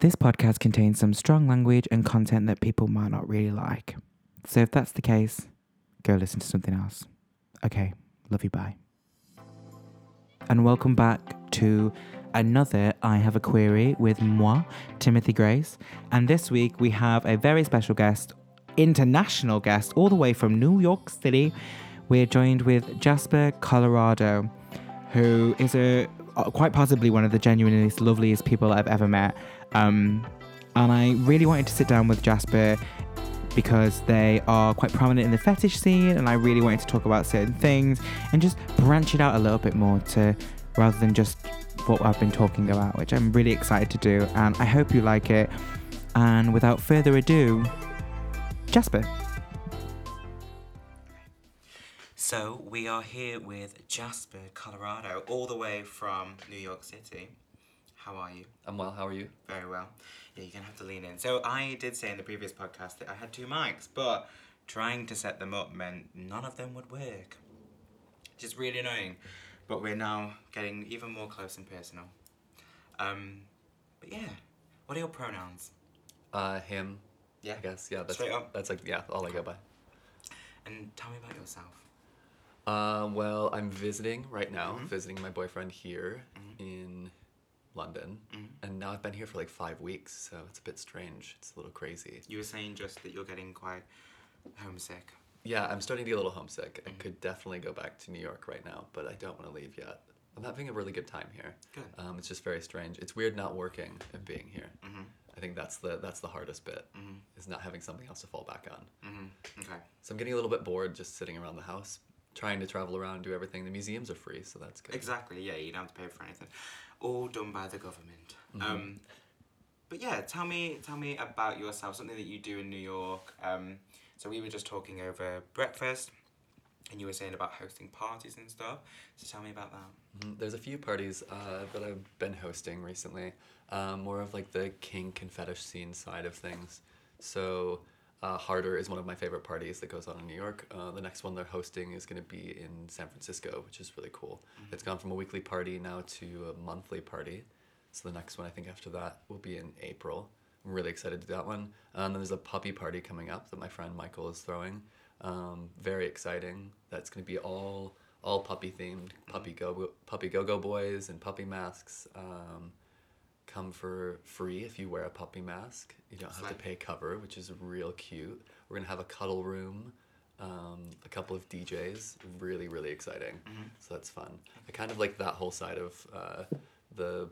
This podcast contains some strong language and content that people might not really like. So if that's the case, go listen to something else. Okay, love you, bye. And welcome back to another I Have a Queery with moi, Timothie Grace. And this week we have a very special guest, international guest, all the way from New York City. We're joined with Jasper Colorado, who is a quite possibly one of the genuinely loveliest people I've ever met. Um, and I really wanted to sit down with Jasper because they are quite prominent in the fetish scene, and I really wanted to talk about certain things and just branch it out a little bit more to rather than just what I've been talking about, which I'm really excited to do. And I hope you like it. And without further ado, Jasper. So we are here with Jasper, Colorado, all the way from New York City. How are you? I'm well. How are you? Very well. Yeah, you're gonna have to lean in. So I did say in the previous podcast that I had two mics, but trying to set them up meant none of them would work. Just really annoying. But we're now getting even more close and personal. Um, but yeah, what are your pronouns? Uh, him. Yeah. I guess. Yeah. That's Straight up? That's like yeah. All I go by. And tell me about yourself. Uh, well, I'm visiting right now. Mhm. Visiting my boyfriend here Mhm. in London, Mhm. and now I've been here for like five weeks, so it's a bit strange. It's a little crazy. You were saying just that you're getting quite homesick. Yeah, I'm starting to get a little homesick. I Mhm. could definitely go back to New York right now, but I don't want to leave yet. I'm having a really good time here. Good. Um, it's just very strange. It's weird not working and being here. Mm-hmm. I think that's the that's the hardest bit Mm-hmm. is not having something else to fall back on. Mm-hmm. Okay. So I'm getting a little bit bored just sitting around the house, trying to travel around, do everything. The museums are free, so that's good. Exactly. Yeah, you don't have to pay for anything. All done by the government. Mhm. Um, but yeah, tell me, tell me about yourself. Something that you do in New York. Um, so we were just talking over breakfast, and you were saying about hosting parties and stuff. So tell me about that. Mhm. There's a few parties uh, that I've been hosting recently, um, more of like the kink and fetish scene side of things. So uh, Harder is one of my favorite parties that goes on in New York. Uh, the next one they're hosting is going to be in San Francisco, which is really cool. It's gone from a weekly party now to a monthly party. So the next one I think after that will be in April. I'm really excited to do that one. Um, then there's a puppy party coming up that my friend Michael is throwing. Um, very exciting. That's going to be all all puppy themed. Puppy go puppy go go boys and puppy masks. Um, come for free if you wear a puppy mask. You don't have to pay cover, which is real cute. We're gonna have a cuddle room, um, a couple of DJs. Really, really exciting. So that's fun. I kind of like that whole side of uh, the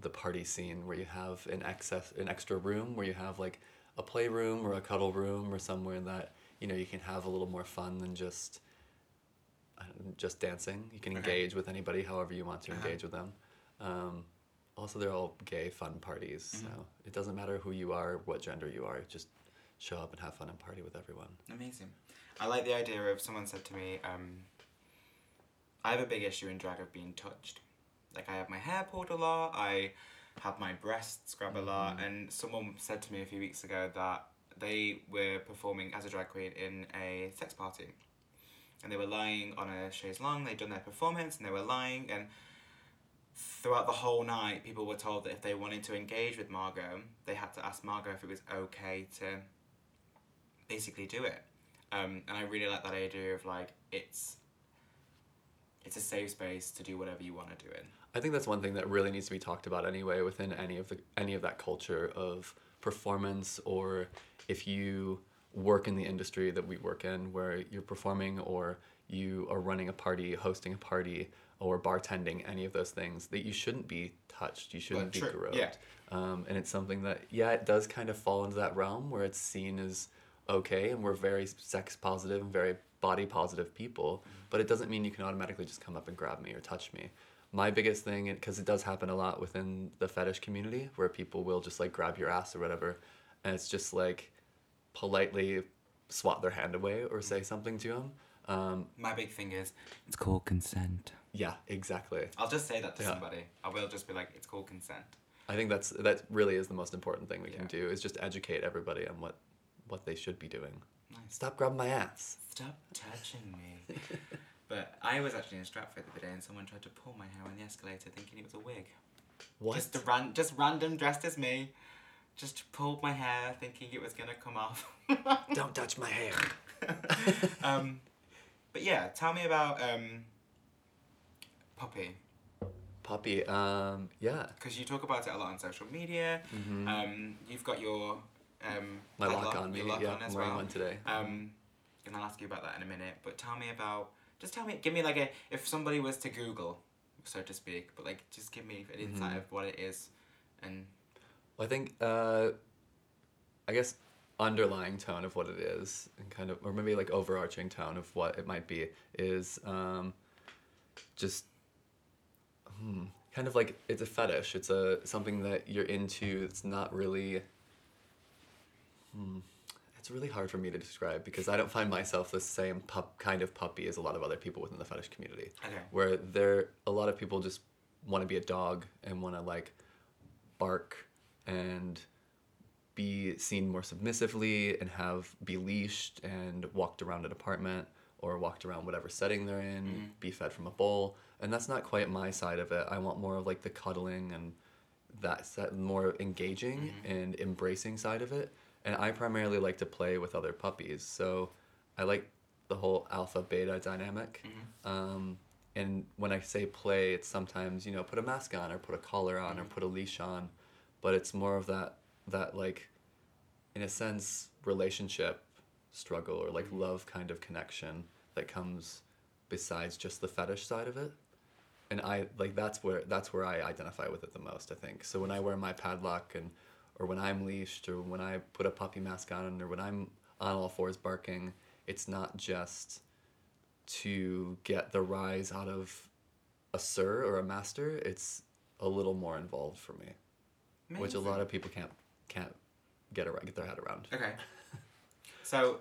the party scene where you have an excess an extra room where you have like a playroom or a cuddle room or somewhere that you know you can have a little more fun than just just dancing. You can Okay. engage with anybody however you want to Uh-huh. engage with them. Um, also, they're all gay fun parties, so it doesn't matter who you are, what gender you are. Just show up and have fun and party with everyone. Amazing. I like the idea of someone said to me, um, I have a big issue in drag of being touched. Like I have my hair pulled a lot, I have my breasts grabbed a lot, and someone said to me a few weeks ago that they were performing as a drag queen in a sex party. And they were lying on a chaise longue, they'd done their performance and they were lying and throughout the whole night people were told that if they wanted to engage with Margot, they had to ask Margot if it was okay to basically do it. Um, and I really like that idea of like it's it's a safe space to do whatever you want to do in. I think that's one thing that really needs to be talked about anyway within any of the any of that culture of performance or if you work in the industry that we work in where you're performing or you are running a party, hosting a party or bartending, any of those things that you shouldn't be touched, you shouldn't be true, groped. yeah. Um, and it's something that yeah, it does kind of fall into that realm where it's seen as okay and we're very sex positive and very body positive people, but it doesn't mean you can automatically just come up and grab me or touch me. My biggest thing, because it does happen a lot within the fetish community, where people will just like grab your ass or whatever, and it's just like politely swat their hand away or say something to them. Um, My big thing is it's called consent. Yeah, exactly. I'll just say that to Yeah. somebody. I will just be like, it's called consent. I think that's that really is the most important thing we can do is just educate everybody on what what they should be doing. Nice. Stop grabbing my ass. Stop touching me. but I was actually in Stratford the other day and someone tried to pull my hair on the escalator thinking it was a wig. What? Just a ran- just random dressed as me. just pulled my hair thinking it was gonna come off. Don't touch my hair. um, but yeah, tell me about um, Poppy Puppy. Um, yeah. because you talk about it a lot on social media. hmm Um, you've got your um, my padlock- lock on me. your lock yeah, on as I'm well. one today. Um, and I'll ask you about that in a minute. But tell me about. Just tell me. Give me like a. If somebody was to Google, so to speak, but like just give me an insight Mhm. of what it is, and Well, I think, uh, I guess, underlying tone of what it is, and kind of, or maybe like overarching tone of what it might be, is um, just hmm, kind of like it's a fetish. It's a something that you're into. It's not really. Hmm, it's really hard for me to describe because I don't find myself the same pup kind of puppy as a lot of other people within the fetish community okay. where there a lot of people just want to be a dog and want to like bark and be seen more submissively and have be leashed and walked around an apartment or walked around whatever setting they're in Mhm. be fed from a bowl and that's not quite my side of it i want more of like the cuddling and that set, more engaging Mhm. and embracing side of it and i primarily like to play with other puppies so i like the whole alpha beta dynamic Mhm. um, and when I say play, it's sometimes you know put a mask on or put a collar on or Mhm. put a leash on, but it's more of that that like, in a sense, relationship struggle or like Mhm. love kind of connection that comes besides just the fetish side of it. And I like that's where that's where I identify with it the most. I think so when I wear my padlock and or when I'm leashed or when I put a puppy mask on or when I'm on all fours barking, it's not just to get the rise out of a sir or a master, it's a little more involved for me, which a lot of people can't can't get around, get their head around. Okay. So,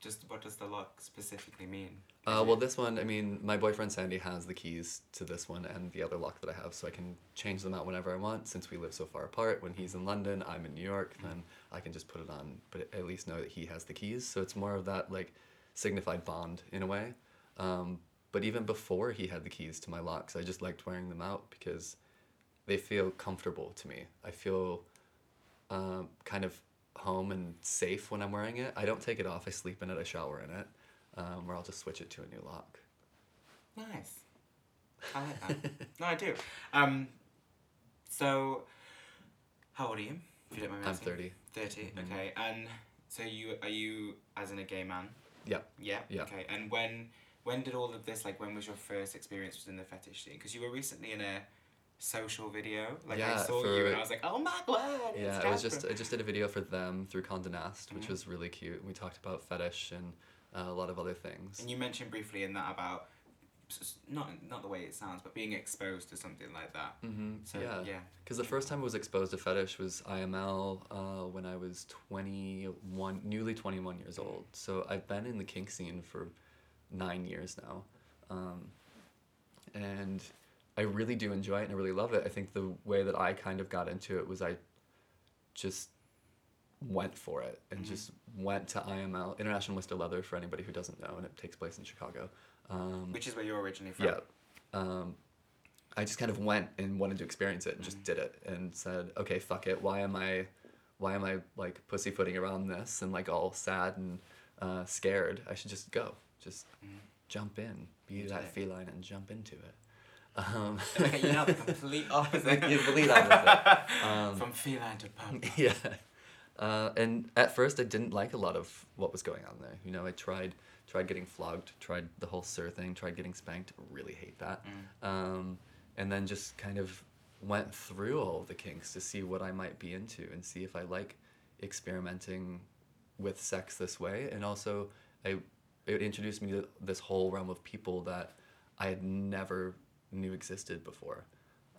just what does the lock specifically mean? Uh, well, this one, I mean, my boyfriend Sandy has the keys to this one and the other lock that I have, so I can change them out whenever I want. Since we live so far apart, when he's in London, I'm in New York, then I can just put it on, but at least know that he has the keys. So it's more of that like signified bond in a way. Um, but even before he had the keys to my locks, I just liked wearing them out because they feel comfortable to me. I feel um, kind of home and safe when I'm wearing it. I don't take it off. I sleep in it. I shower in it, um, or I'll just switch it to a new lock. Nice. I like that. no, I do. Um, so, how old are you? If you don't mind me I'm asking. 30. 30, Mhm. okay. And so you are you as in a gay man? Yeah. Yeah. Yeah. Okay. And when when did all of this like when was your first experience within the fetish scene? Because you were recently in a social video. Like I saw for- you and I was like, oh my god. Yeah, I was just I just did a video for them through Condé Nast, which Mhm. was really cute. We talked about fetish and uh, a lot of other things. And you mentioned briefly in that about not not the way it sounds, but being exposed to something like that. Mm-hmm. So yeah. yeah. Because the first time I was exposed to fetish was IML uh, when I was 21, newly 21 years old. So I've been in the kink scene for nine years now. Um, and I really do enjoy it and I really love it. I think the way that I kind of got into it was I just went for it and Mhm. just went to IML, International Mr. Leather, for anybody who doesn't know, and it takes place in Chicago. Um, Which is where you're originally from. yeah. Um, I just kind of went and wanted to experience it and just Mhm. did it and said, okay, fuck it. Why am I, why am I like pussyfooting around this and like all sad and uh, scared? I should just go, just Mhm. jump in, be that feline and jump into it. Um, okay, you know the complete opposite. The complete opposite. Um, From feline to pup. yeah. Uh, and at first, I didn't like a lot of what was going on there. You know, I tried tried getting flogged, tried the whole sir thing, tried getting spanked. Really hate that. Mm. Um, and then just kind of went through all the kinks to see what I might be into and see if I like experimenting with sex this way. And also, I it introduced me to this whole realm of people that I had never knew existed before.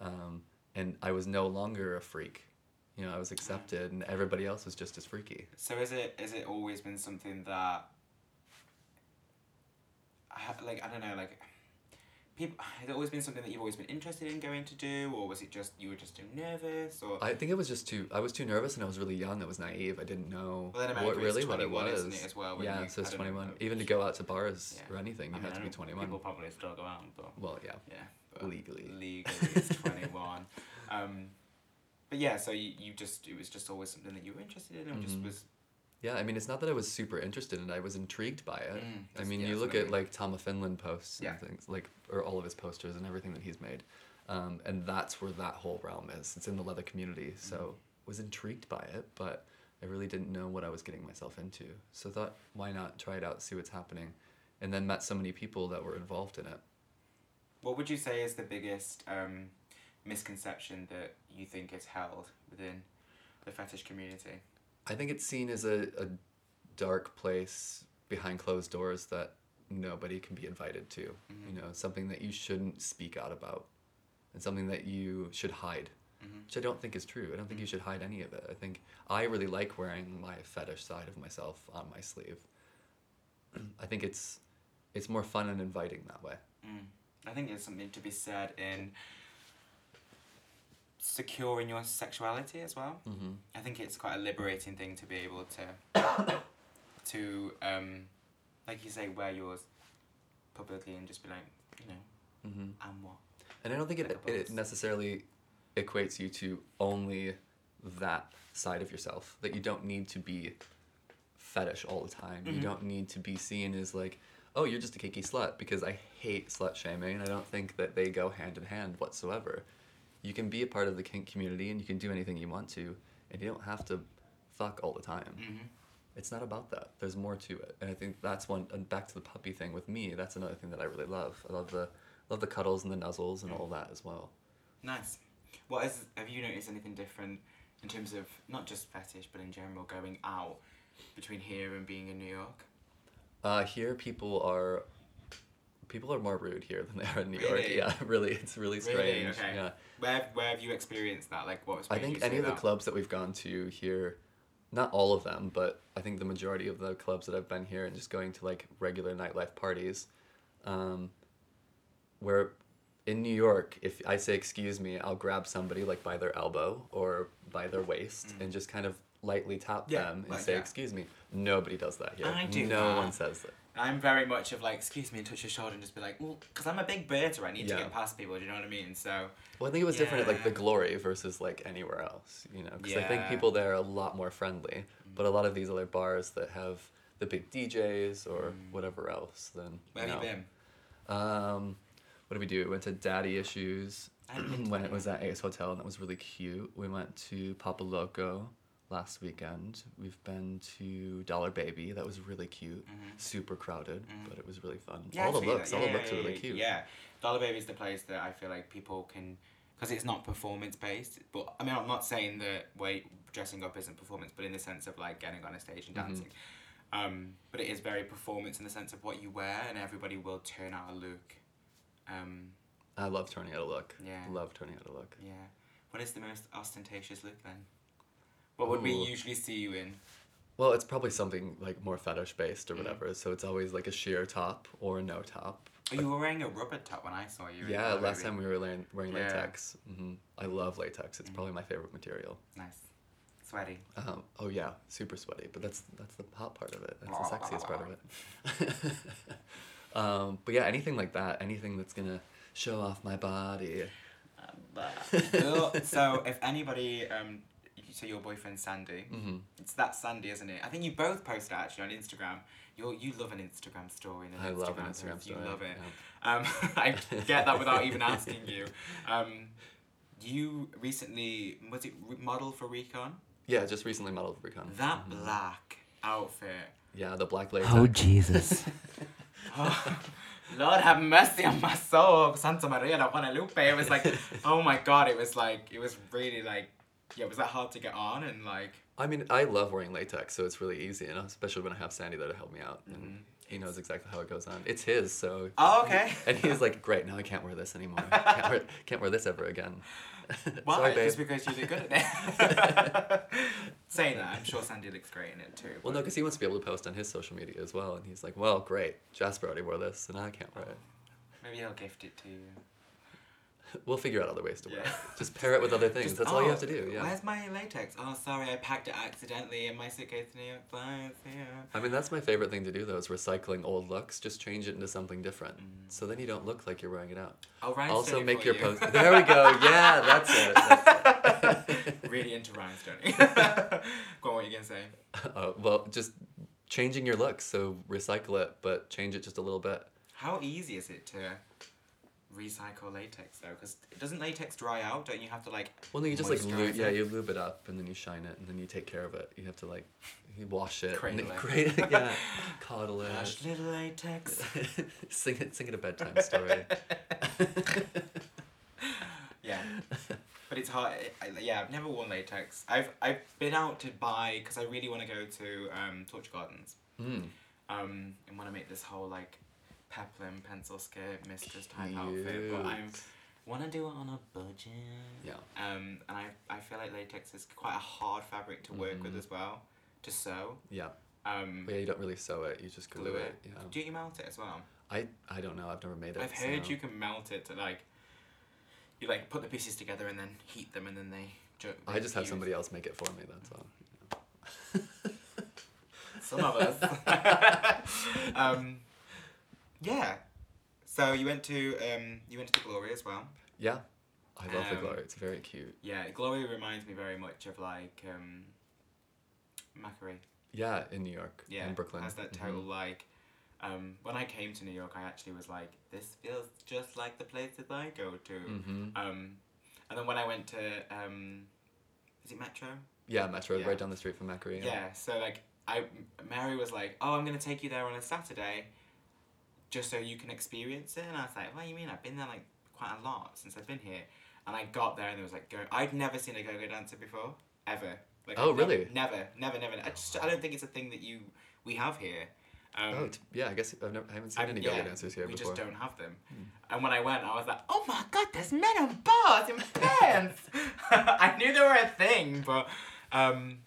Um, and I was no longer a freak. You know, I was accepted, and everybody else was just as freaky. So is it is it always been something that I ha- like I don't know like people has it always been something that you've always been interested in going to do or was it just you were just too nervous or I think it was just too. I was too nervous, and I was really young. I was naive. I didn't know Well, what really what it was. it, as well, yeah, you- it says I don't know, twenty one. Even to go out to bars Yeah. or anything, you I mean, had to be twenty one. People probably still go out, but Well, yeah, yeah, legally. legally it's twenty one. Um, but yeah, so you, you just it was just always something that you were interested in, or just Mhm. was. Yeah, I mean, it's not that I was super interested in it. I was intrigued by it. Mm, I mean, yeah, you look I at mean. like Tom of Finland posts Yeah. and things like, or all of his posters and everything that he's made, um, and that's where that whole realm is. It's in the leather community, so Mm-hmm. was intrigued by it, but I really didn't know what I was getting myself into. So thought, why not try it out, see what's happening, and then met so many people that were involved in it. What would you say is the biggest um, misconception that you think is held within the fetish community? I think it's seen as a, a dark place behind closed doors that nobody can be invited to. Mhm. You know, something that you shouldn't speak out about, and something that you should hide, Mhm. which I don't think is true. I don't think you Mhm. should hide any of it. I think I really like wearing my fetish side of myself on my sleeve. I think it's it's more fun and inviting that way. Mm. I think there's something to be said in securing your sexuality as well. Mm-hmm. I think it's quite a liberating thing to be able to to um, like you say, wear yours publicly and just be like, you know, Mm-hmm. I'm what. And I don't think it, Like a it necessarily equates you to only that side of yourself. That you don't need to be fetish all the time. You Mhm. don't need to be seen as like, oh, you're just a kinky slut. Because I hate slut shaming. I don't think that they go hand in hand whatsoever. You can be a part of the kink community and you can do anything you want to, and you don't have to fuck all the time. Mm-hmm. It's not about that. There's more to it, and I think that's one. And back to the puppy thing with me, that's another thing that I really love. I love the love the cuddles and the nuzzles and all that as well. Nice. What is? Have you noticed anything different in terms of not just fetish, but in general going out between here and being in New York? Uh, here, people are people are more rude here than they are in New York. Really? Yeah, really, it's really strange. Really? Okay. Yeah, Where Where have you experienced that? Like, what was? I think any of the that? clubs that we've gone to here, not all of them, but I think the majority of the clubs that I've been here and just going to like regular nightlife parties, um, where in New York, if I say excuse me, I'll grab somebody like by their elbow or by their waist Mm. and just kind of lightly tap Yeah, them and like say that. excuse me. Nobody does that here. I do no that. one says that. I'm very much of like, excuse me, and touch your shoulder and just be like, well, because I'm a big birder, I need Yeah. to get past people. Do you know what I mean? So. Well, I think it was different at like the Glory versus like anywhere else, you know, because I think people there are a lot more friendly. But a lot of these other bars that have the big DJs or Mm. whatever else, then Where have no. you been? Um, what did we do? We went to Daddy Issues I haven't been to when it was at Ace Hotel, and that was really cute. We went to Papa Loco last weekend. We've been to Dollar Baby. That was really cute. Mhm. Super crowded, Mhm. but it was really fun. Yeah, all the looks, that. all the looks yeah, are really cute. Yeah, Dollar Baby is the place that I feel like people can, because it's not performance based. But I mean, I'm not saying that way dressing up isn't performance, but in the sense of like getting on a stage and Mhm. dancing. Um, but it is very performance in the sense of what you wear, and everybody will turn out a look. Um, I love turning out a look. Yeah. Love turning out a look. yeah. What is the most ostentatious look then? What would we Ooh. usually see you in? Well, it's probably something like more fetish based or Mhm. whatever. So it's always like a sheer top or a no top. Oh, you were wearing a rubber top when I saw you. Yeah, last time we were wearing, wearing Yeah. latex. hmm I love latex. It's Mhm. probably my favorite material. Nice, sweaty. Um, oh yeah, super sweaty, but that's that's the hot part of it. That's the sexiest part of it. um, but yeah, anything like that, anything that's gonna show off my body. Well, so if anybody, um, you say your boyfriend Sandy, hmm it's that Sandy, isn't it? I think you both posted actually on Instagram. You you love an Instagram story. And an I love an post. Instagram story. You love it. yeah. Um, I get that without even asking you. Um, you recently was it re- model for Recon? Yeah, just recently modeled for Recon. That Mhm. black outfit. Yeah, the black latex. Oh, Jesus. Oh, Lord have mercy on my soul, Santa Maria de Guadalupe. It was like, oh my god, it was like, it was really like, yeah, was that hard to get on and like, I mean, I love wearing latex, so it's really easy, and especially when I have Sandy there to help me out, and Mhm. he knows exactly how it goes on. It's his, so. oh okay. And he's like, "Great, now I can't wear this anymore. Can't wear, can't wear this ever again." Why? Sorry. Just because you look good at it. Saying that, I'm sure Sandy looks great in it too. Well, no, because he wants to be able to post on his social media as well, and he's like, "Well, great, Jasper already wore this, and I can't wear it." Maybe he'll gift it to you. We'll figure out other ways to wear it. Yeah. Just pair it with other things. Just, That's all you oh, have to do. Yeah. Where's my latex? Oh, sorry, I packed it accidentally in my suitcase New York Flies. Yeah. I mean, that's my favorite thing to do, though, is recycling old looks. Just change it into something different, Mm. so then you don't look like you're wearing it out. I'll write also, make your you. post. There we go. Yeah, that's it. That's it. really into rhinestoning. Go on, what you gonna say? Uh, well, just changing your look. So recycle it, but change it just a little bit. How easy is it to recycle latex though? Because doesn't latex dry out? Don't you have to like? Well, then you just like lube, yeah, you lube it up and then you shine it and then you take care of it. You have to like you wash it, Cradle it. cradle it, yeah, coddle it, Hush, little latex. sing it, sing it a bedtime story. yeah, but it's hard. I, I- yeah, I've never worn latex. I've I've been out to buy because I really want to go to um, Torture Gardens. Mm. um, and want to make this whole like peplum pencil skirt mistress type outfit, but I Cute. want to do it on a budget. Yeah. Um, and I, I feel like latex is quite a hard fabric to work with Mhm. as well, to sew. Yeah. Um, But yeah, you don't really sew it. You just glue, glue it. it. Yeah. Do you melt it as well? I I don't know. I've never made it. I've heard so- you can melt it to like, you like put the pieces together and then heat them and then they. Ju- I just have somebody else make it for me. That's all. Some of us. um, yeah. So you went to um, you went to the Glory as well. Yeah. I love the Um, glory. It's very cute. Yeah, Glory reminds me very much of like um, Macri. Yeah, in New York. Yeah, In Brooklyn. has that total like. Um, when I came to New York, I actually was like, this feels just like the places I go to. Mhm. Um, and then when I went to, um, is it Metro? Yeah, Metro, Yeah. right down the street from Macri. Yeah. So like, I Mary was like, oh, I'm gonna take you there on a Saturday, just so you can experience it. And I was like, what do you mean? I've been there like quite a lot since I've been here. And I got there and there was like, go. I'd never seen a go-go dancer before, ever. Like, Oh, I've never- really? Never, never, never. I just, I don't think it's a thing that you we have here. Um, Oh, yeah. I guess I've never, I haven't seen I'm- any yeah, go dancers here we before. We just don't have them. Hmm. And when I went, I was like, oh my god, there's men on bars in pants. I knew they were a thing, but um,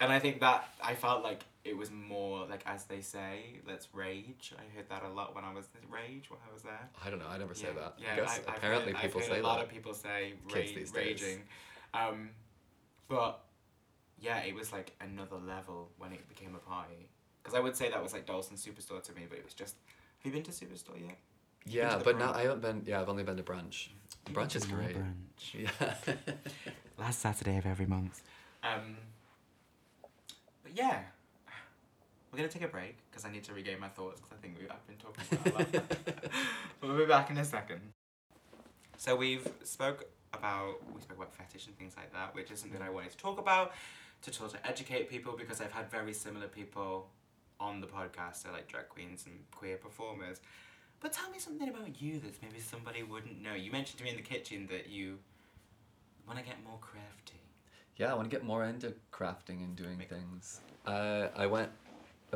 and I think that I felt like it was more like as they say, let's rage. I heard that a lot when I was rage when I was there. I don't know. I never say that. Yeah, I guess I, apparently heard, people say a lot that. of people say Kids ra- raging. Um, but yeah, it was like another level when it became a party. Because I would say that was like Dalston Superstore to me, but it was just. Have you been to Superstore yet? yeah, but now? I haven't been. Yeah, I've only been to brunch. Brunch is great. Brunch. Yeah. Last Saturday of every month. Um, but yeah, we're gonna take a break because I need to regain my thoughts because I think we, I've been talking about a lot. but we'll be back in a second. So we've spoke about we spoke about fetish and things like that, which is something I wanted to talk about to sort of educate people because I've had very similar people on the podcast, so like drag queens and queer performers. But tell me something about you that maybe somebody wouldn't know. You mentioned to me in the kitchen that you want to get more crafty. Yeah, I want to get more into crafting and doing Make- things. Uh, I went.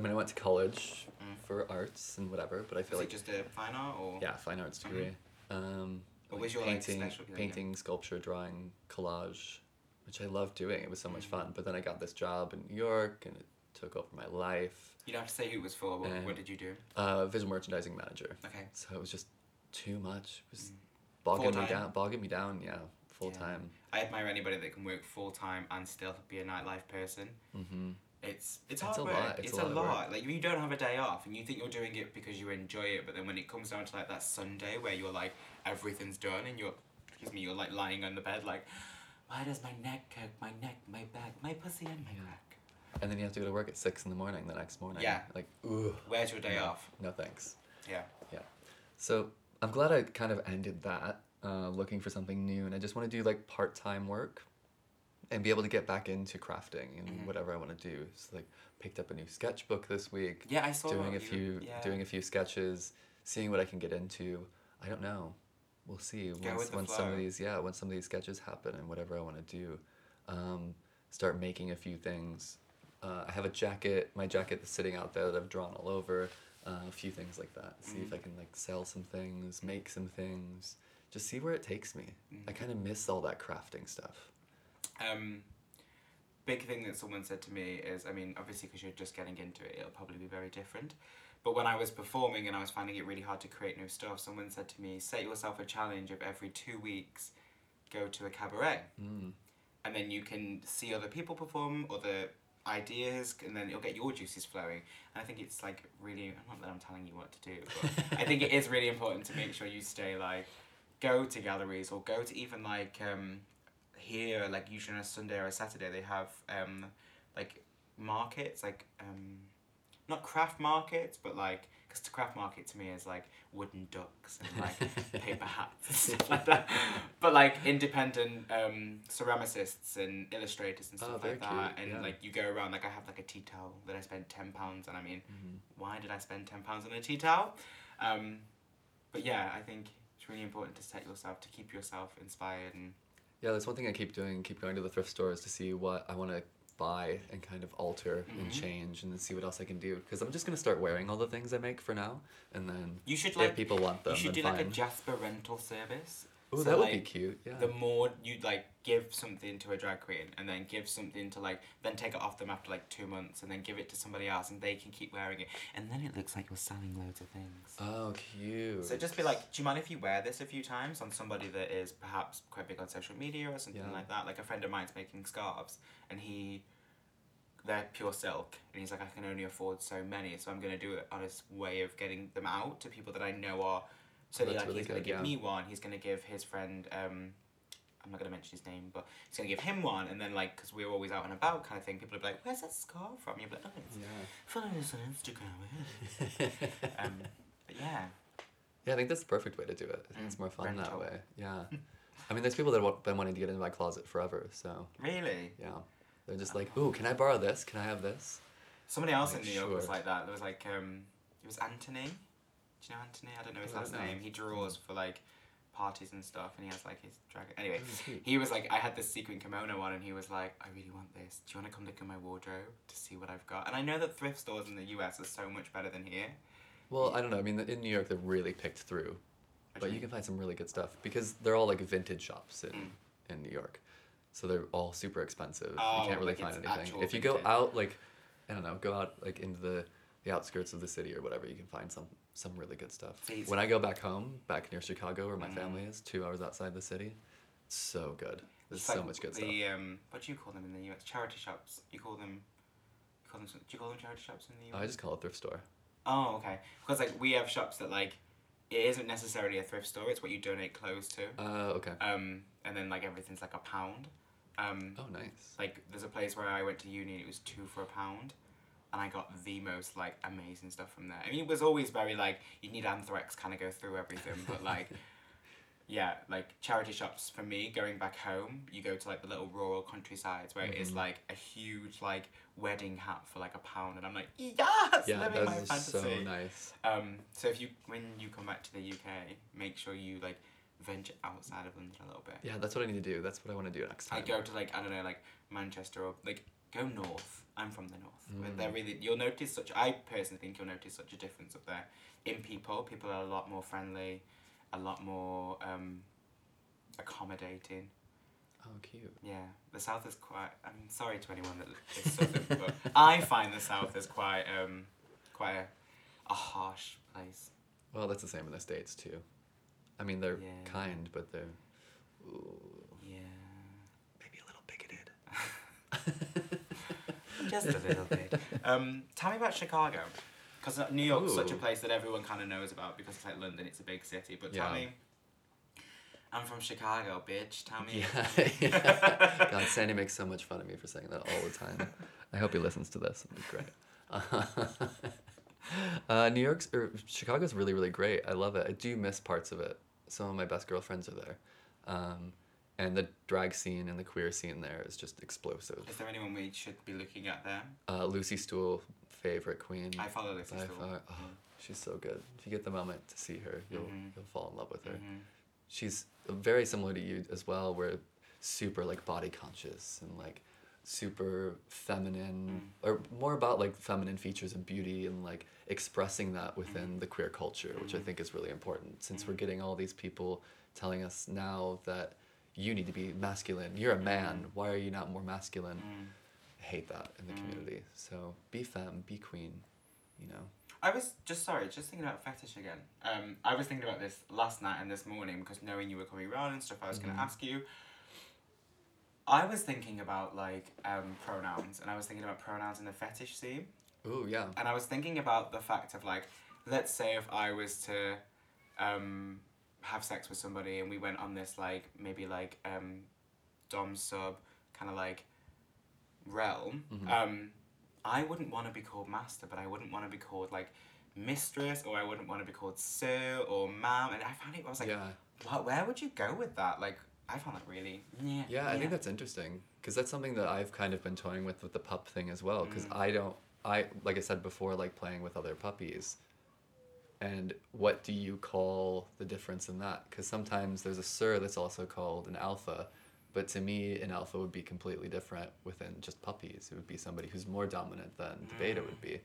I mean, I went to college Mm. for arts and whatever, but I feel Is like it just a fine art or? yeah, fine arts degree. Um, What was your, painting, specialty, like, painting, sculpture, drawing, collage, which I loved doing. It was so much Mm. fun. But then I got this job in New York, and it took over my life. You don't have to say who it was for. What, Uh, what did you do? Uh, visual merchandising manager. Okay. So it was just too much. It was Mm. bogging me Full-time? down. Bogging me down. Yeah, full Yeah. time. I admire anybody that can work full time and still be a nightlife person. Mm-hmm. It's it's It's hard a work. lot, It's, it's a, a lot lot. Like if you don't have a day off and you think you're doing it because you enjoy it, but then when it comes down to like that Sunday where you're like everything's done and you're excuse me, you're like lying on the bed like, why does my neck hurt? My neck, my back, my pussy, and my Yeah. back. And then you have to go to work at six in the morning the next morning. Yeah. Like, ooh. Where's your day no, off? No thanks. Yeah. Yeah. So I'm glad I kind of ended that, uh, looking for something new, and I just want to do like part time work, and be able to get back into crafting and Mhm. whatever I want to do. So like picked up a new sketchbook this week, Yeah, I saw doing a few yeah. doing a few sketches, seeing what I can get into. I don't know. We'll see once once some of these yeah once some of these sketches happen and whatever I want to do. Um, start making a few things. Uh, I have a jacket, my jacket that's sitting out there that I've drawn all over. Uh, a few things like that. See if Mhm. I can like sell some things, make some things, just see where it takes me. I Mhm. kind of miss all that crafting stuff. Um, big thing that someone said to me is, I mean, obviously because you're just getting into it, it'll probably be very different. But when I was performing and I was finding it really hard to create new stuff, someone said to me, set yourself a challenge of every two weeks, go to a cabaret, Mm. and then you can see other people perform, other ideas, and then it'll get your juices flowing. And I think it's like really, I'm not that I'm telling you what to do, but I think it is really important to make sure you stay like, go to galleries or go to even like um, here, like usually on a Sunday or a Saturday, they have um, like markets, like um, not craft markets, but like because the craft market to me is like wooden ducks and like paper hats and stuff like that. But like independent um, ceramicists and illustrators and Oh, stuff very like that, cute, and yeah. like you go around. Like I have like a tea towel that I spent ten pounds, and I mean, Mhm. why did I spend ten pounds on a tea towel? Um, but yeah, I think it's really important to set yourself to keep yourself inspired and Yeah, that's one thing I keep doing. Keep going to the thrift stores to see what I want to buy and kind of alter and Mhm. change, and then see what else I can do. Because I'm just gonna start wearing all the things I make for now, and then you should if like people want them, you should do like a. Jasper rental service. Ooh, so, that would be cute. Yeah. The more you like give something to a drag queen and then give something to like then take it off them after like two months and then give it to somebody else and they can keep wearing it and then it looks like you're selling loads of things. Oh, cute. So just be like, do you mind if you wear this a few times on somebody that is perhaps quite big on social media or something Yeah. like that? Like a friend of mine's making scarves and he, they're pure silk and he's like, I can only afford so many, so I'm gonna do it on his way of getting them out to people that I know are. So That's like really he's gonna give yeah. me one. He's gonna give his friend. Um, I'm not gonna mention his name, but he's gonna give him one, and then like, cause we're always out and about, kind of thing. People are like, "Where's that scarf from?" You'll be like, "Oh, it's Yeah. follow us on Instagram." um, but yeah. Yeah, I think that's the perfect way to do it. I think Mm, it's more fun that way. Yeah. I mean, there's people that have been wanting to get into my closet forever, so Really? yeah. They're just like, ooh, can I borrow this? Can I have this? Somebody else Like, in New York was like that. There was like um, it was Anthony. Do you know Anthony? I don't know his last name. He draws for like parties and stuff, and he has like his drag. Anyway, he was like, I had this sequin kimono on, and he was like, I really want this. Do you want to come look in my wardrobe to see what I've got? And I know that thrift stores in the US are so much better than here. Well, I don't know. I mean, in New York, they're really picked through, but you can find some really good stuff because they're all like vintage shops in Mm. in New York, so they're all super expensive. Oh, you can't really like find anything. If you go vintage. out, like, I don't know, go out like into the the outskirts of the city or whatever, you can find some some really good stuff. See, When I go back home, back near Chicago, where my Mm. family is, two hours outside the city, so good. There's It's so like much good the, stuff. Um, what do you call them in the US? Charity shops. You call them. You call them. Do you call them charity shops in the US? I just call it thrift store. Oh, okay. Because like we have shops that like it isn't necessarily a thrift store. It's what you donate clothes to. Uh, okay. Um, and then like everything's like a pound. Um, Oh, nice. like there's a place where I went to uni. and It was two for a pound, and I got the most like amazing stuff from there. I mean, it was always very like you need anthrax kind of go through everything, but like. Yeah, like charity shops for me, going back home, you go to like the little rural countrysides where it is Mhm. like a huge like wedding hat for like a pound, and I'm like, yes, yeah, living my fantasy. so nice. Um, so if you when you come back to the UK, make sure you like venture outside of London a little bit. Yeah, that's what I need to do. That's what I want to do next time. I go to like I don't know like Manchester or like go north. I'm from the north. Mm. they're really you'll notice such. I personally think you'll notice such a difference up there in people. People are a lot more friendly, a lot more um, accommodating. Oh, cute. Yeah, the south is quite. I'm sorry to anyone that is southern, but I find the south is quite um, quite a, a harsh place. Well, that's the same in the states too. I mean, they're Yeah. kind, but they're ooh, Yeah. maybe a little bigoted. Just a little bit. Um, tell me about Chicago, because New York's such a place that everyone kind of knows about because it's like London, it's a big city. But tell Yeah. me, I'm from Chicago, bitch. Tell me. yeah, yeah. God, Sandy makes so much fun of me for saying that all the time. I hope he listens to this. It'd be great. uh, New York's or Chicago's really really great. I love it. I do miss parts of it. Some of my best girlfriends are there, um, and the drag scene and the queer scene there is just explosive. Is there anyone we should be looking at there? Uh, Lucy Stoole, favorite queen. I follow by far. Oh, she's so good. If you get the moment to see her, you'll Mhm. you'll fall in love with her. hmm She's very similar to you as well. Where super like body conscious and like super feminine or more about like feminine features and beauty and like expressing that within the queer culture which i Mhm. think is really important since we're getting all these people telling us now that you need to be masculine you're a man Mhm. why are you not more masculine Mm. I hate that in the Mm. community so be femme be queen you know I was just sorry, just thinking about fetish again. Um, I was thinking about this last night and this morning because knowing you were coming around and stuff, I was Mhm. gonna ask you. I was thinking about like um, pronouns, and I was thinking about pronouns in the fetish scene, Ooh, yeah and I was thinking about the fact of like, let's say if I was to um, have sex with somebody and we went on this like maybe like um, dom sub kind of like realm. Mhm. Um, I wouldn't want to be called master, but I wouldn't want to be called like mistress, or I wouldn't want to be called sir or ma'am. And I found it. I was like, yeah. what? Where would you go with that? Like, I found that really. Yeah. Yeah, I think that's interesting because that's something that I've kind of been toying with with the pup thing as well. Because Mm. I don't, I like I said before, like playing with other puppies. And what do you call the difference in that? Because sometimes there's a sir that's also called an alpha, but to me, an alpha would be completely different within just puppies. It would be somebody who's more dominant than the beta would be.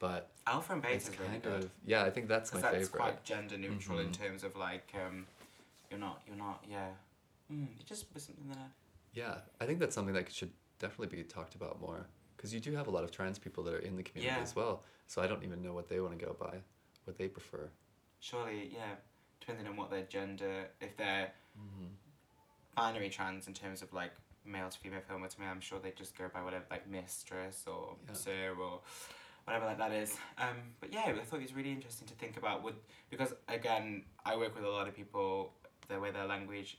But Alpha and beta is really kind good. of yeah. I think that's my that's favorite. quite gender neutral in Mhm. terms of like, um, you're not, you're not, yeah. Mm, you just put something there. Yeah, I think that's something that should definitely be talked about more because you do have a lot of trans people that are in the community Yeah. as well. So I don't even know what they want to go by, what they prefer. Surely, yeah, depending on what their gender, if they're Mm-hmm. binary trans in terms of like male to female, female to male, I'm sure they just go by whatever, like mistress or Yeah. sir or whatever like that is. Um, but yeah, I thought it was really interesting to think about with because again, I work with a lot of people the way their language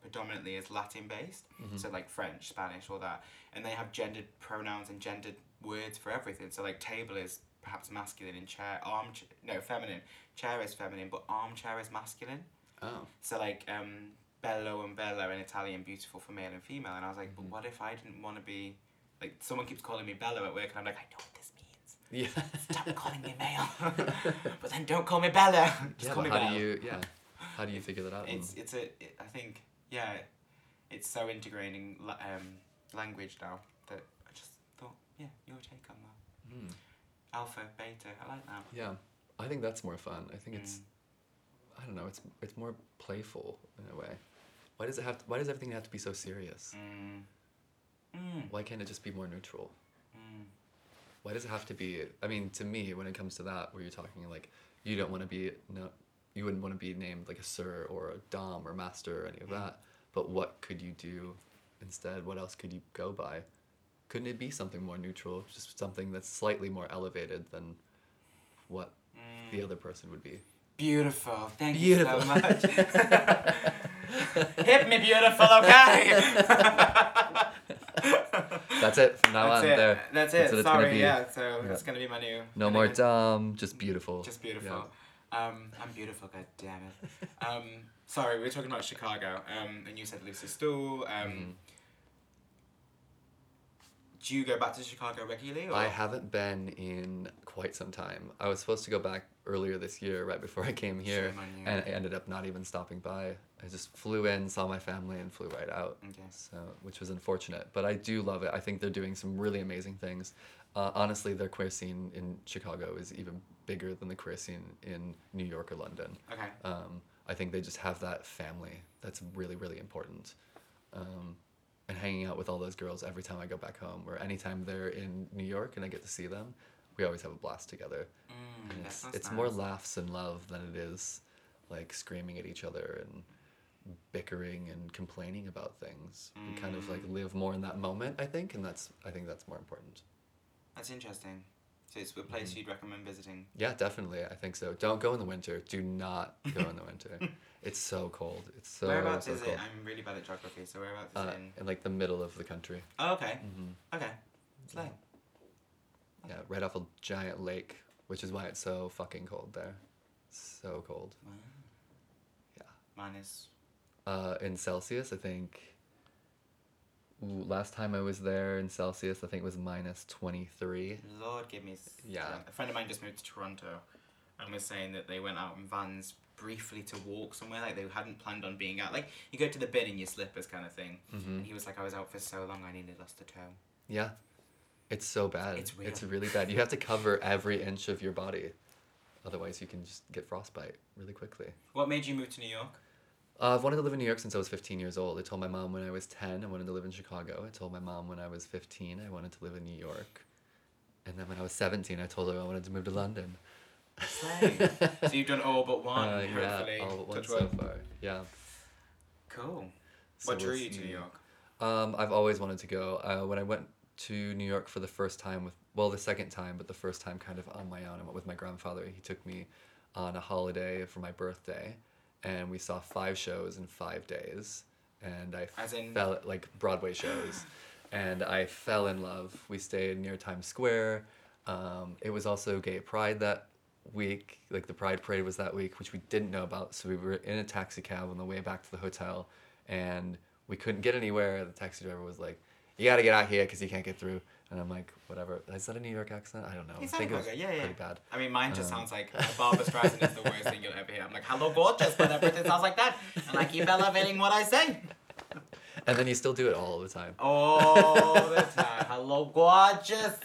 predominantly is Latin based, Mhm. so like French, Spanish, all that, and they have gendered pronouns and gendered words for everything. So like table is perhaps masculine and chair arm no feminine chair is feminine but armchair is masculine Oh, so like um, bello and bella in Italian, beautiful for male and female. And I was like, Mhm. but what if I didn't want to be like someone keeps calling me bello at work, and I'm like, I know what this means. yeah. Stop calling me male. but then don't call me bella. Just yeah, call me how Belle. do you? Yeah, how do you figure that out? It's it's a it, I think yeah, it's so integrating um, language now that I just thought yeah, your take on that. Mm. Alpha, beta, I like that. Yeah, I think that's more fun. I think it's Mm. I don't know. It's it's more playful in a way. Why does it have? To, why does everything have to be so serious? Mm. Mm. Why can't it just be more neutral? Mm. Why does it have to be? I mean, to me, when it comes to that, where you're talking like you don't want to be no, you wouldn't want to be named like a sir or a dom or master or any of Mm. that. But what could you do instead? What else could you go by? Couldn't it be something more neutral? Just something that's slightly more elevated than what Mm. the other person would be. Beautiful. Thank Beautiful. you so much. Hit me beautiful, okay? That's it. From now That's on, it. there. That's That's it. what Sorry, yeah. So Yeah. it's gonna be my new. No more dumb, just beautiful. Just beautiful. Yeah. Um, I'm beautiful. God damn it. Um, sorry, we were talking about Chicago. Um, and you said Lucy Stoole. Um, Mhm. Do you go back to Chicago regularly? Or? I haven't been in quite some time. I was supposed to go back earlier this year, right before I came here, and I ended up not even stopping by. I just flew in, saw my family, and flew right out. Okay. So, which was unfortunate, but I do love it. I think they're doing some really amazing things. Uh, honestly, their queer scene in Chicago is even bigger than the queer scene in New York or London. Okay. Um, I think they just have that family that's really, really important. Um, and hanging out with all those girls every time I go back home, or anytime they're in New York and I get to see them, we always have a blast together. Mm, And it's it's more laughs and love than it is like screaming at each other and bickering and complaining about things. We kind of like Mm. live more in that moment, I think, and that's I think that's more important. That's interesting. So it's a place Mhm. you'd recommend visiting. Yeah, definitely. I think so. Don't go in the winter. Do not go in the winter. It's so cold. It's so whereabouts so is cold. it? I'm really bad at geography, so whereabouts is Uh, it in? in like the middle of the country. Oh, okay. hmm Okay. Slay. Yeah, right off a giant lake, which is why it's so fucking cold there. So cold. Wow. Yeah. Minus. Uh, in Celsius, I think. Ooh, last time I was there in Celsius, I think it was minus twenty three. Lord, give me. Yeah. A friend of mine just moved to Toronto, and was saying that they went out in vans briefly to walk somewhere, like they hadn't planned on being out. Like you go to the bin in your slippers, kind of thing. Mm-hmm. And he was like, "I was out for so long, I nearly lost to toe. Yeah, it's so bad. It's It's really bad. You have to cover every inch of your body, otherwise you can just get frostbite really quickly. What made you move to New York? Uh, I've wanted to live in New York since I was 15 years old. I told my mom when I was 10 I wanted to live in Chicago. I told my mom when I was 15 I wanted to live in New York. And then when I was 17 I told her I wanted to move to London. So you've done all but one. Uh, yeah, all but one so far. Yeah. Cool. So what drew you to. New York? Um, I've always wanted to go. Uh, when I went to New York for the first time with, well, the second time, but the first time kind of on my own. I went with my grandfather. He took me on a holiday for my birthday, and we saw five shows in five days. and I As in- fell like Broadway shows, and I fell in love. We stayed near Times Square. Um, it was also Gay Pride that week. Like the Pride Parade was that week, which we didn't know about. So we were in a taxi cab on the way back to the hotel, and we couldn't get anywhere. The taxi driver was like, "You got to get out here because you can't get through." And I'm like, "Whatever." Is that a New York accent? I don't know. He I think it was like yeah, yeah. pretty bad. I mean, mine just Um, sounds like Barbra Streisand is the worst thing you'll ever hear. I'm like, hello, gorgeous, but everything sounds like that. And I keep elevating what I say. And then you still do it all the time. All the time. Hello, gorgeous.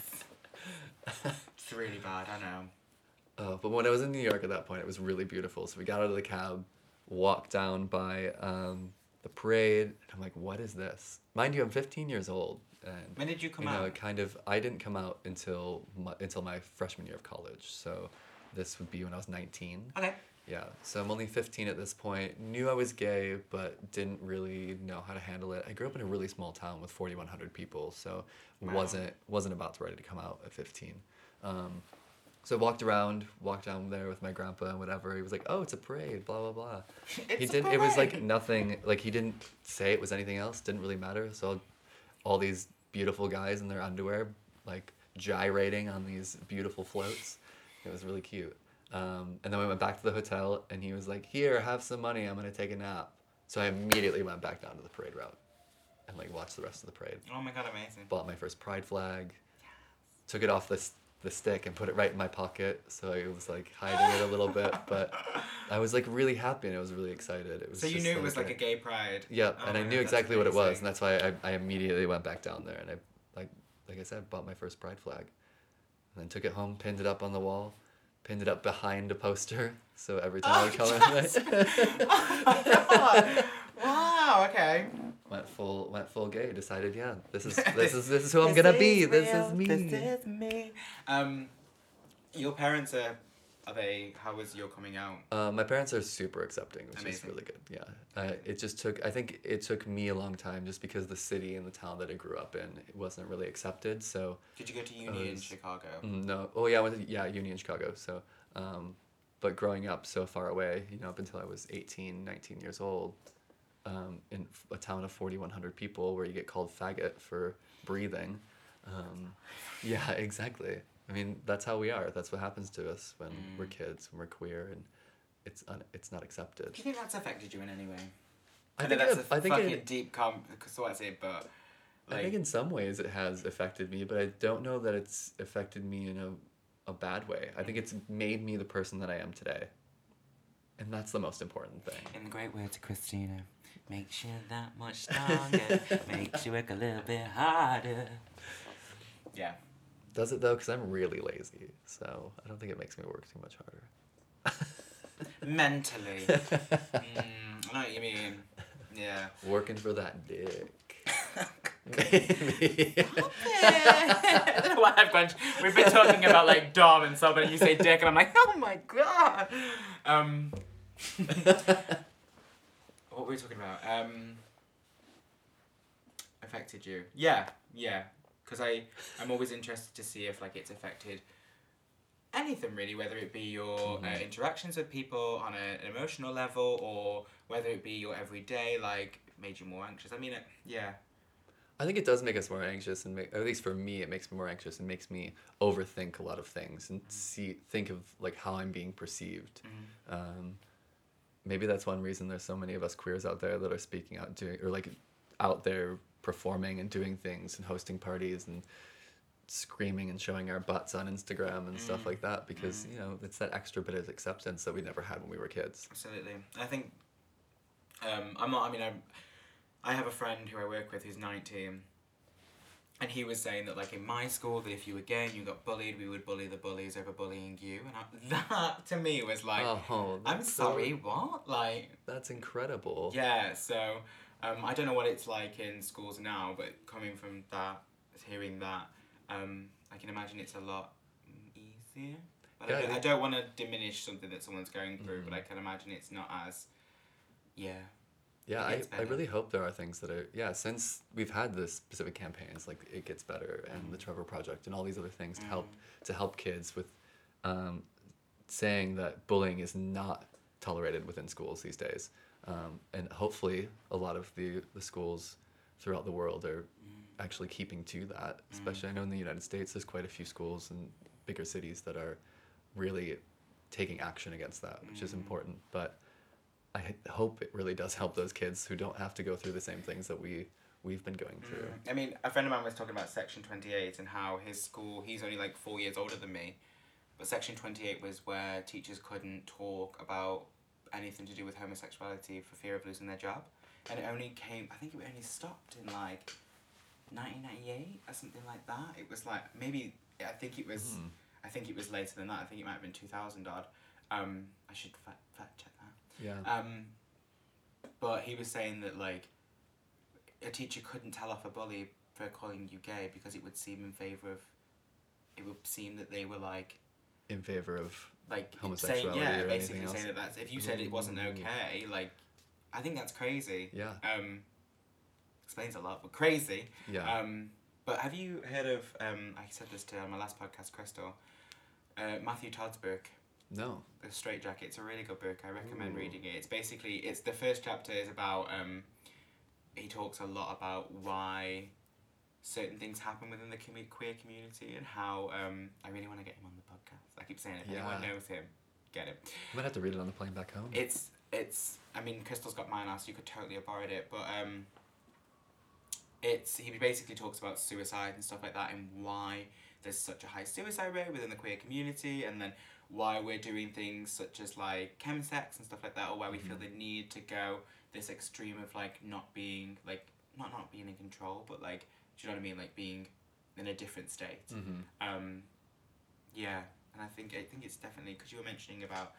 It's really bad, I know. Uh, but when I was in New York at that point, it was really beautiful. So we got out of the cab, walked down by um, the parade, and I'm like, "What is this?" Mind you, I'm 15 years old, and When did you come you know, out? kind of, I didn't come out until my, until my freshman year of college. So this would be when I was 19. Okay. Yeah, so I'm only 15 at this point. Knew I was gay, but didn't really know how to handle it. I grew up in a really small town with 4,100 people, so Wow. wasn't wasn't about to ready to come out at 15. Um, so I walked around, walked down there with my grandpa and whatever. He was like, "Oh, it's a parade," blah blah blah. It's a didn't. It was like nothing. Like he didn't say it was anything else. Didn't really matter. So all these beautiful guys in their underwear, like gyrating on these beautiful floats. It was really cute. Um, and then we went back to the hotel, and he was like, "Here, have some money. I'm gonna take a nap." So I immediately went back down to the parade route, and like watched the rest of the parade. Oh my god, amazing. Bought my first pride flag. Yes. Took it off the s- the stick and put it right in my pocket, so I was like hiding it a little bit. But I was like really happy, and I was really excited. It was. So you knew it was like a gay pride. yeah, Oh and I knew God, exactly what it was, and that's why I, I immediately went back down there, and I like like I said, bought my first pride flag, and then took it home, pinned it up on the wall, pinned it up behind a poster, so every time I would oh, come in, oh, wow, okay. Went full went full gay. Decided, yeah, this is This- is this is who I'm gonna be. This is me. This is me. Um, your parents are, are they? How was your coming out? Uh, my parents are super accepting, which is Amazing. really good. Yeah, uh, it just took. I think it took me a long time, just because the city and the town that I grew up in it wasn't really accepted. So Did you go to uni in Chicago? Mm, No. Oh yeah, I went to yeah uni in Chicago. So, um, but growing up so far away, you know, up until I was 18, 19 years old, um, in a town of forty one hundred people, where you get called faggot for breathing. Um, yeah, exactly. I mean, that's how we are. That's what happens to us when we're Mm. kids, when we're queer, and it's un- it's not accepted. Do you think that's affected you in any way? I know think that's it, a I think fucking it, deep com what's it, but I think in some ways it has affected me, but I don't know that it's affected me in a, a bad way. I think it's made me the person that I am today. And that's the most important thing. in the great words of Christina, makes you that much stronger, makes you work a little bit harder. Yeah. Does it though? Because I'm really lazy. So I don't think it makes me work too much harder. Mentally. mm, I know what you mean. Yeah. Working for that dick. Maybe. I don't know why I've gone. We've been talking about like Dom and stuff, and you say dick, and I'm like, oh my god. Um. what were we talking about? Um. Affected you? Yeah, yeah. Because I, I'm always interested to see if like it's affected anything really, whether it be your uh, Mhm. interactions with people on a, an emotional level, or whether it be your everyday, like made you more anxious. I mean, it, yeah. I think it does make us more anxious, and make, at least for me, it makes me more anxious and makes me overthink a lot of things and see think of like how I'm being perceived. Mhm. Um, maybe that's one reason there's so many of us queers out there that are speaking out, doing or like out there performing and doing things and hosting parties and screaming and showing our butts on Instagram and stuff Mm. like that because Mm. you know it's that extra bit of acceptance that we never had when we were kids. Absolutely. I think um, I'm not. I mean, I'm. I have a friend who I work with who's 19, and he was saying that like in my school that if you were gay and you got bullied, we would bully the bullies over bullying you, and I, that to me was like, oh, I'm that's so- sorry, what? Like, that's incredible. yeah. So um, I don't know what it's like in schools now, but coming from that, hearing that, um, I can imagine it's a lot easier. But Yeah, I don't, don't want to diminish something that someone's going through, but Mhm. I can imagine it's not as, yeah. Yeah, I, I really hope there are things that are yeah, since we've had this specific campaigns like It Gets Better and the Trevor Project and all these other things to help to help kids with um, saying that bullying is not tolerated within schools these days. um, and hopefully a lot of the the schools throughout the world are actually keeping to that. Especially, I know in the United States, there's quite a few schools in bigger cities that are really taking action against that, which is Mm. important. But I hope it really does help those kids who don't have to go through the same things that we we've been going through. Mm. I mean, a friend of mine was talking about Section 28 and how his school, he's only like four years older than me, but Section 28 was where teachers couldn't talk about anything to do with homosexuality for fear of losing their job. And it only came, I think it only stopped in like 1998 or something like that. It was like, maybe, I think it was, Mhm. I think it was later than that. I think it might have been 2000 odd. Um, I should fact, fact check. Yeah. Um, but he was saying that like a teacher couldn't tell off a bully for calling you gay because it would seem in favor of. It would seem that they were like in favor of like saying yeah, or basically anything saying else. that that's if you said it wasn't okay, like I think that's crazy. yeah Um, explains a lot, but crazy. yeah Um, but have you heard of um? I said this to my last podcast, Crystal. Uh, Matthew Todd's book. No The Straight Jacket. It's a really good book. I recommend Ooh. reading it. It's basically it's the first chapter is about um, he talks a lot about why certain things happen within the commu- queer community and how um, I really want to get him on the podcast. I keep saying if anyone knows him, get him. I might have to read it on the plane back home. It's it's. I mean, Crystal's got mine now, so you could totally have borrowed it. But um, it's he basically talks about suicide and stuff like that, and why there's such a high suicide rate within the queer community, and then why we're doing things such as like chemsex and stuff like that, or why we feel the need to go this extreme of like not being like not not being in control, but like do you know what I mean, like being in a different state. mm-hmm. Um, yeah, and I think I think it's definitely because you were mentioning about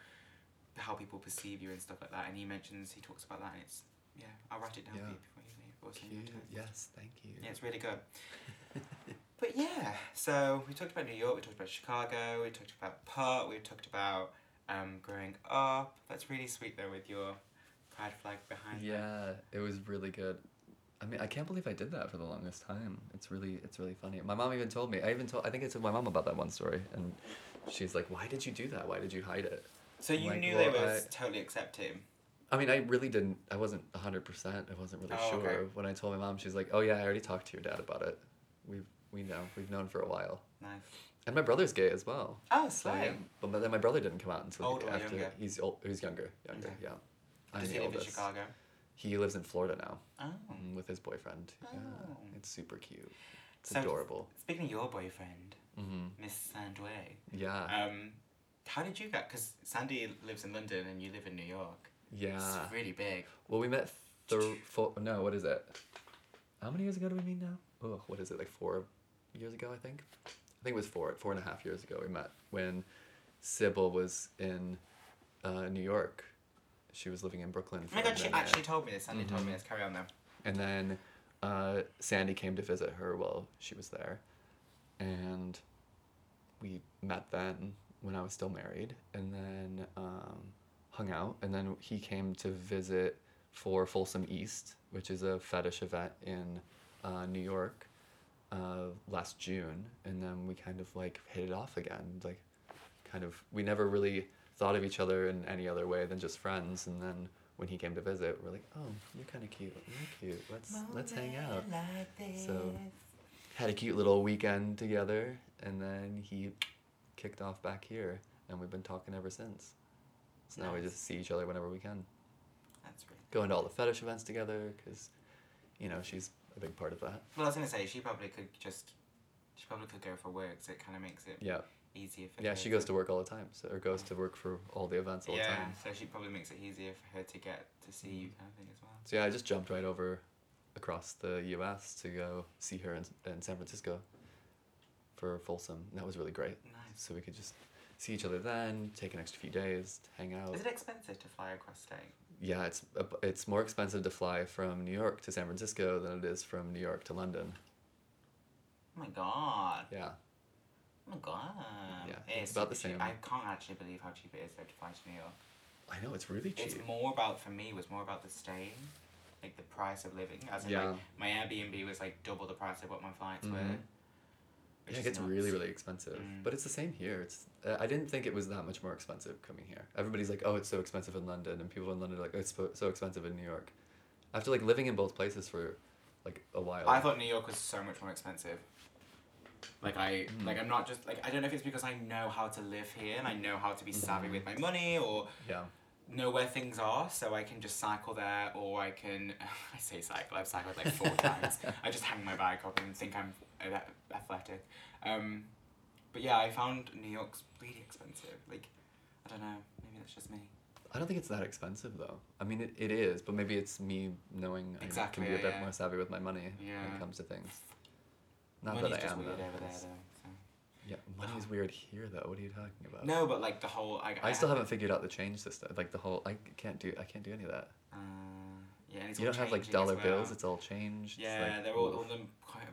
how people perceive you and stuff like that, and he mentions he talks about that, and it's yeah, I'll write it down Yeah. for you before you leave. Or send you a Cute. text. Yes, thank you. Yeah, it's really good. but yeah, so we talked about New York, we talked about Chicago, we talked about pot, we talked about um, growing up. That's really sweet though with your pride flag behind. you. Yeah, it was really good. I mean, I can't believe I did that for the longest time. It's really, it's really funny. My mom even told me. I even told. I think I told my mom about that one story, and she's like, "Why did you do that? Why did you hide it?" So you Like, knew well, they were I- totally accepting. I mean, I really didn't. I wasn't hundred percent. I wasn't really Oh, sure. okay. When I told my mom, she's like, "Oh yeah, I already talked to your dad about it. We've we know. We've known for a while." Nice. And my brother's gay as well. Oh, So, slay. yeah. But then my brother didn't come out until Older or after. younger? He's old, he's younger. Younger. Okay. Yeah. I'm Does the he live in. Chicago? He lives in Florida now Oh. mm, with his boyfriend. Yeah. Oh. It's super cute. It's So- adorable. Speaking of your boyfriend, hmm Miss Sandway, Yeah. um, how did you get? Because Sandy lives in London and you live in New York. yeah. It's really big. Well, we met th- four, no, what is it? How many years ago do we meet now? Oh, what is it? Like four years ago, I think. I think it was four, four and a half years ago we met when Sybil was in uh, New York. She was living in Brooklyn. Oh my for god, she actually told me this. Sandy told me Mhm. this. Carry on though. And then uh, Sandy came to visit her while she was there. And we met then when I was still married. And then um, hung out. And then he came to visit for Folsom East, which is a fetish event in uh, New York uh, last June. And then we kind of like hit it off again. Like, kind of, we never really thought of each other in any other way than just friends. And then when he came to visit, we're like, oh, you're kind of cute. You're cute. Let's let's hang out. So had a cute little weekend together, and then he kicked off back here, and we've been talking ever since. So now we just see each other whenever we can. That's really. Go into all the fetish events together, cause, you know, she's a big part of that. Well, I was gonna say she probably could just. She probably could go for work, so it kind of makes it Yeah, easier for yeah. She goes to work all the time, so or goes to work for all the events all yeah, the time. Yeah, so she probably makes it easier for her to get to see you, kind of thing as well. So yeah, I just jumped right over across the U.S. to go see her in, in San Francisco for Folsom. And that was really great. Nice. So we could just see each other then, take an extra few days, to hang out. Is it expensive to fly across state? Yeah, it's it's more expensive to fly from New York to San Francisco than it is from New York to London. Oh my god. Yeah, Oh my god. Yeah, It it's about the super cheap. same. I can't actually believe how cheap it is though to fly to New York. I know it's really cheap. It's more about for me was more about the staying, like the price of living. As in Yeah. like my Airbnb was like double the price of what my flights mm-hmm. were. Mhm. Yeah, it gets really, really expensive. Mm. But it's the same here. It's uh, I didn't think it was that much more expensive coming here. Everybody's like, oh, it's so expensive in London, and people in London are like, oh, it's so- expensive in New York. After like living in both places for like a while. I thought New York was so much more expensive. Like I Mm. like I'm not just like I don't know if it's because I know how to live here and I know how to be savvy Mhm. with my money or Yeah. know where things are, so I can just cycle there or I can I say cycle, I've cycled like four times. I just hang my bike up and think I'm athletic. Um, but yeah, I found New York's really expensive. Like I don't know, maybe that's just me. I don't think it's that expensive though. I mean, it, it is, but maybe it's me knowing Exactly, I can be a bit yeah. more savvy with my money when it comes to things. Not Money's that I am. though. there. So. Yeah, money's weird here though. What are you talking about? No, but like the whole I, I still haven't figured out the change system. Like the whole, I can't do, I can't do any of that. Uh, yeah, and it's you don't have like dollar as bills. It's all changed. Yeah, like, they're all, all the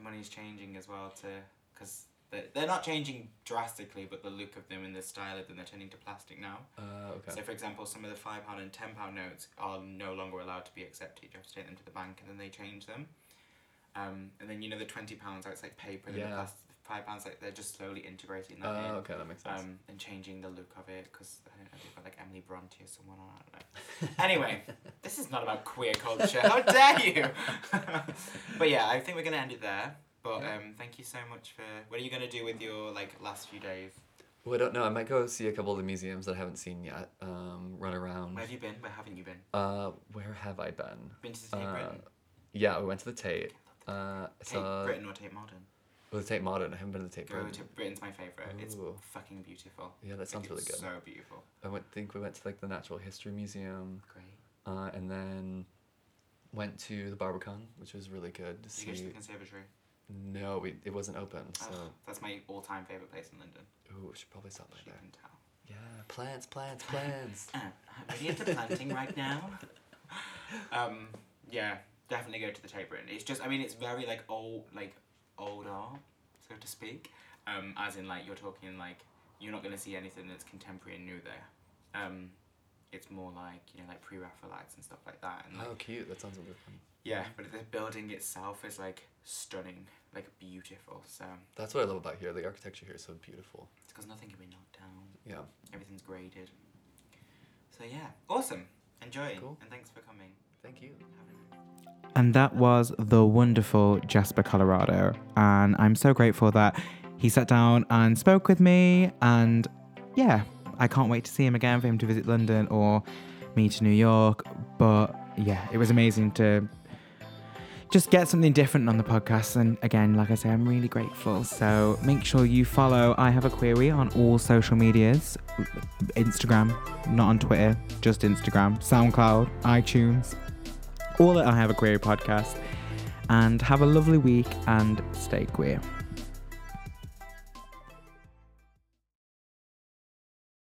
money's changing as well too, because they're, they're not changing drastically, but the look of them and the style of them they're turning to plastic now. Uh, okay. So, for example, some of the five pound and ten pound notes are no longer allowed to be accepted. You have to take them to the bank, and then they change them. Um, and then you know the twenty pounds, are it's like paper, and the Yeah. plastic five pounds, like they're just slowly integrating that Uh, in. okay, that makes sense. Um, and changing the look of it because I don't know they've got like Emily Bronte or someone on. I don't know. anyway, this is not about queer culture. How dare you? but yeah, I think we're gonna end it there. But Yeah. um, thank you so much for. What are you gonna do with your like last few days? well, I don't know. I might go see a couple of the museums that I haven't seen yet. Um, run around. Where have you been? Where haven't you been? Uh, where have I been? Been to the Tate Uh, Britain. Yeah, we went to the Tate. Uh, Tate saw Britain or Tate Modern? Well, the Tate Modern. I haven't been to the Tate Go Britain. to Britain's my favorite. It's Ooh. fucking beautiful. Yeah, that Like, sounds really it's good. So beautiful. I went. Think we went to like the Natural History Museum, Great. uh, and then went to the Barbican, which was really good to Did you go to see. the conservatory? No, we, it wasn't open, so Ugh, that's my all-time favorite place in London. ooh, we should probably stop by As you there. can tell. Yeah, plants, plants, plants. Uh, I'm ready into planting right now. Um, yeah, definitely go to the Tate Britain. It's just, I mean, it's very like old, like old art, so to speak. Um, as in like you're talking like you're not gonna see anything that's contemporary and new there. Um, it's more like you know like pre-Raphaelites and stuff like that. And like, oh, cute. That sounds really fun. yeah, but the building itself is like stunning, like beautiful. So That's what I love about here. The architecture here is so beautiful. it's because nothing can be knocked down. Yeah. Everything's graded. So yeah, awesome. Enjoy Cool. and thanks for coming. Thank you. And that was the wonderful Jasper Colorado. And I'm so grateful that he sat down and spoke with me. And yeah, I can't wait to see him again for him to visit London or me to New York. But yeah, it was amazing to just get something different on the podcast. And again, like I say, I'm really grateful. So make sure you follow I Have a Queery on all social medias Instagram, not on Twitter, just Instagram, SoundCloud, iTunes, all at I Have a Queery podcast. And have a lovely week and stay queer.